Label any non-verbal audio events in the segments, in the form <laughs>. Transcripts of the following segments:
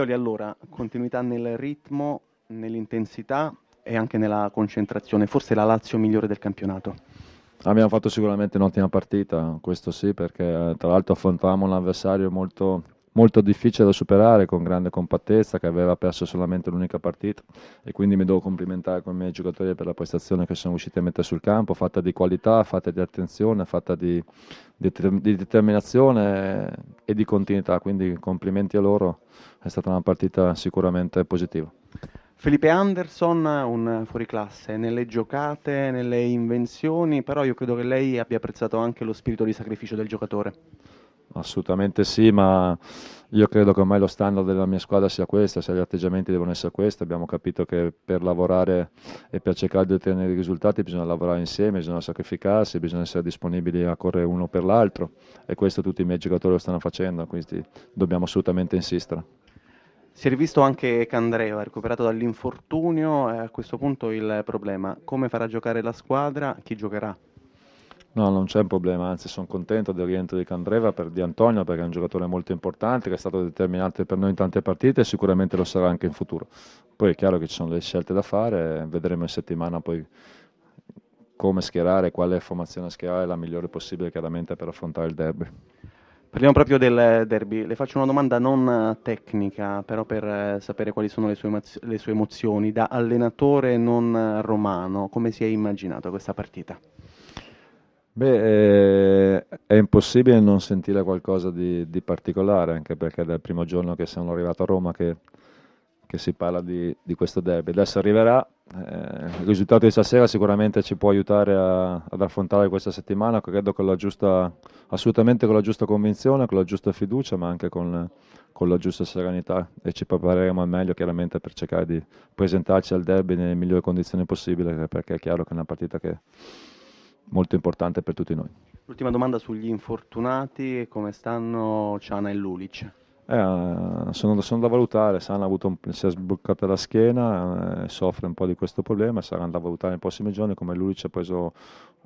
Pioli, allora, continuità nel ritmo, nell'intensità e anche nella concentrazione, forse la Lazio migliore del campionato. Abbiamo fatto sicuramente un'ottima partita, questo sì, perché eh, tra l'altro affrontavamo un avversario molto molto difficile da superare con grande compattezza che aveva perso solamente l'unica partita. E quindi mi devo complimentare con i miei giocatori per la prestazione che sono riusciti a mettere sul campo fatta di qualità, fatta di attenzione, fatta di, di, di determinazione e di continuità. Quindi complimenti a loro è stata una partita sicuramente positiva Felipe Anderson, un fuoriclasse nelle giocate, nelle invenzioni, però io credo che lei abbia apprezzato anche lo spirito di sacrificio del giocatore. Assolutamente sì, ma io credo che ormai lo standard della mia squadra sia questo, se gli atteggiamenti devono essere questi, abbiamo capito che per lavorare e per cercare di ottenere i risultati bisogna lavorare insieme, bisogna sacrificarsi, bisogna essere disponibili a correre uno per l'altro e questo tutti i miei giocatori lo stanno facendo, quindi dobbiamo assolutamente insistere. Si è rivisto anche Candreva, recuperato dall'infortunio, e a questo punto il problema, come farà giocare la squadra, chi giocherà? No, non c'è un problema, anzi sono contento del rientro di Candreva per Di Antonio perché è un giocatore molto importante che è stato determinante per noi in tante partite e sicuramente lo sarà anche in futuro. Poi è chiaro che ci sono delle scelte da fare, vedremo in settimana poi come schierare, quale formazione schierare la migliore possibile chiaramente per affrontare il derby. Parliamo proprio del derby, le faccio una domanda non tecnica, però per eh, sapere quali sono le sue, le sue emozioni. Da allenatore non romano, come si è immaginato questa partita? Beh, eh, è impossibile non sentire qualcosa di, di, particolare, anche perché dal primo giorno che sono arrivato a Roma che, che si parla di, di, questo derby. Adesso arriverà, eh, il risultato di stasera sicuramente ci può aiutare a, ad affrontare questa settimana, credo con la giusta, assolutamente con la giusta convinzione, con la giusta fiducia, ma anche con, con la giusta serenità e ci prepareremo al meglio chiaramente per cercare di presentarci al derby nelle migliori condizioni possibili, perché è chiaro che è una partita che molto importante per tutti noi. L'ultima domanda sugli infortunati, come stanno Ciana e Lulic? Eh, sono, sono, da valutare, Sana un, si è sbloccata la schiena, eh, soffre un po' di questo problema, saranno da valutare nei prossimi giorni, come Lulic ha, preso,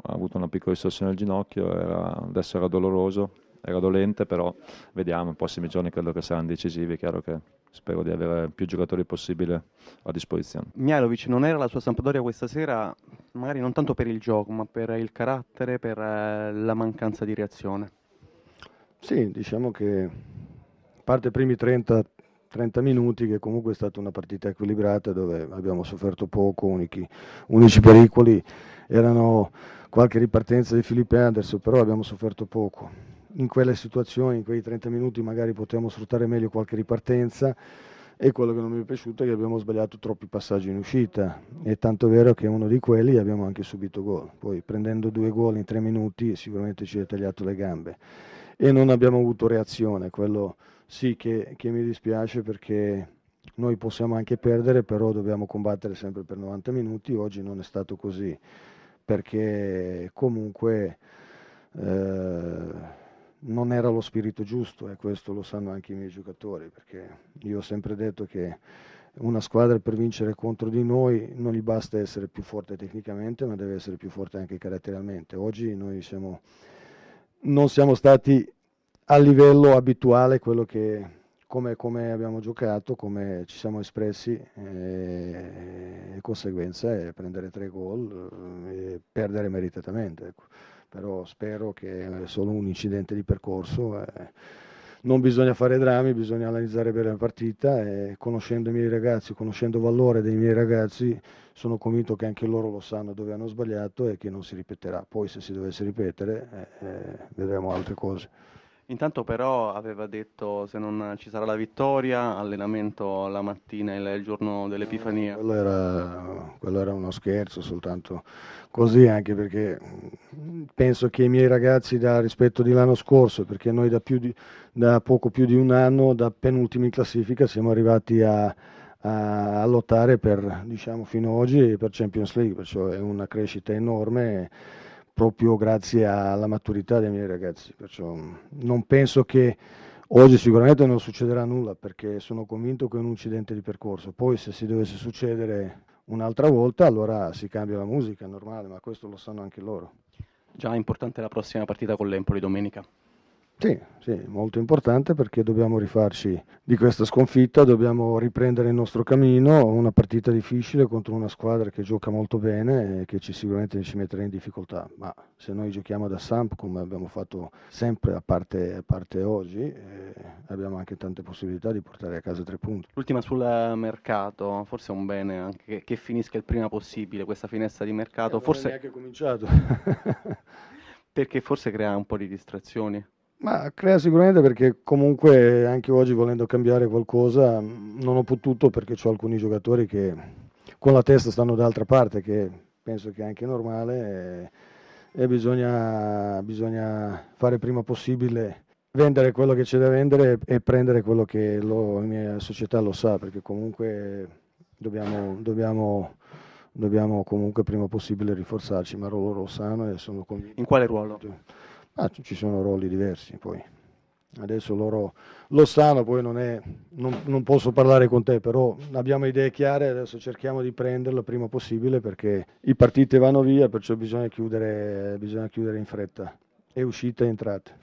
ha avuto una piccola distorsione al ginocchio, era, adesso era doloroso, era dolente, però vediamo, nei prossimi giorni credo che saranno decisivi, è chiaro che spero di avere più giocatori possibile a disposizione. Mialovic non era la sua Sampdoria questa sera, magari non tanto per il gioco, ma per il carattere, per eh, la mancanza di reazione? Sì, diciamo che parte i primi 30, 30 minuti, che comunque è stata una partita equilibrata dove abbiamo sofferto poco, unici, unici pericoli. Erano qualche ripartenza di Filippe Anderson, però abbiamo sofferto poco. In quelle situazioni, in quei 30 minuti magari potevamo sfruttare meglio qualche ripartenza. E quello che non mi è piaciuto è che abbiamo sbagliato troppi passaggi in uscita. È tanto vero che uno di quelli abbiamo anche subito gol. Poi prendendo due gol in tre minuti sicuramente ci è tagliato le gambe. E non abbiamo avuto reazione quello sì che, che mi dispiace perché noi possiamo anche perdere però dobbiamo combattere sempre per 90 minuti oggi non è stato così perché comunque eh, non era lo spirito giusto e questo lo sanno anche i miei giocatori perché io ho sempre detto che una squadra per vincere contro di noi non gli basta essere più forte tecnicamente ma deve essere più forte anche caratterialmente. Oggi noi siamo, non siamo stati a livello abituale quello che come, come abbiamo giocato, come ci siamo espressi e, e conseguenza è prendere tre gol eh, e perdere meritatamente. Ecco però spero che è solo un incidente di percorso. Eh, non bisogna fare drammi, bisogna analizzare bene la partita e conoscendo i miei ragazzi, conoscendo il valore dei miei ragazzi, sono convinto che anche loro lo sanno dove hanno sbagliato e che non si ripeterà. Poi se si dovesse ripetere eh, eh, vedremo altre cose. Intanto però aveva detto se non ci sarà la vittoria, allenamento la mattina il giorno dell'Epifania. Quello era, quello era uno scherzo, soltanto così, anche perché mm, penso che i miei ragazzi da rispetto di l'anno scorso, perché noi da, di, da poco più di un anno, da penultimi in classifica, siamo arrivati a, a, a lottare per, diciamo, fino ad oggi per Champions League, perciò è una crescita enorme proprio grazie alla maturità dei miei ragazzi. Perciò non penso che oggi sicuramente non succederà nulla perché sono convinto che è un incidente di percorso. Poi se si dovesse succedere un'altra volta allora si cambia la musica, è normale, ma questo lo sanno anche loro. Già importante la prossima partita con l'Empoli domenica. Sì, sì, molto importante perché dobbiamo rifarci di questa sconfitta, dobbiamo riprendere il nostro cammino, una partita difficile contro una squadra che gioca molto bene e che ci, sicuramente ci metterà in difficoltà, ma se noi giochiamo da Samp come abbiamo fatto sempre a parte, a parte oggi, eh, abbiamo anche tante possibilità di portare a casa tre punti. L'ultima sul mercato, forse è un bene anche che, che finisca il prima possibile questa finestra di mercato, Eh, forse Non è neanche cominciato. <laughs> perché forse crea un po' di distrazioni. Ma crea sicuramente perché comunque anche oggi volendo cambiare qualcosa non ho potuto perché ho alcuni giocatori che con la testa stanno dall'altra parte, che penso che è anche normale e, e bisogna, bisogna fare prima possibile vendere quello che c'è da vendere e prendere quello che lo- la mia società lo sa, perché comunque dobbiamo, dobbiamo, dobbiamo comunque prima possibile rinforzarci, ma loro lo sanno e sono convinto. In quale ruolo? Ah, ci ci sono ruoli diversi poi. Adesso loro lo sanno, poi non, è, non, non posso parlare con te, però abbiamo idee chiare, adesso cerchiamo di prenderlo il prima possibile perché i partiti vanno via, perciò bisogna chiudere, bisogna chiudere in fretta. E uscite e entrate.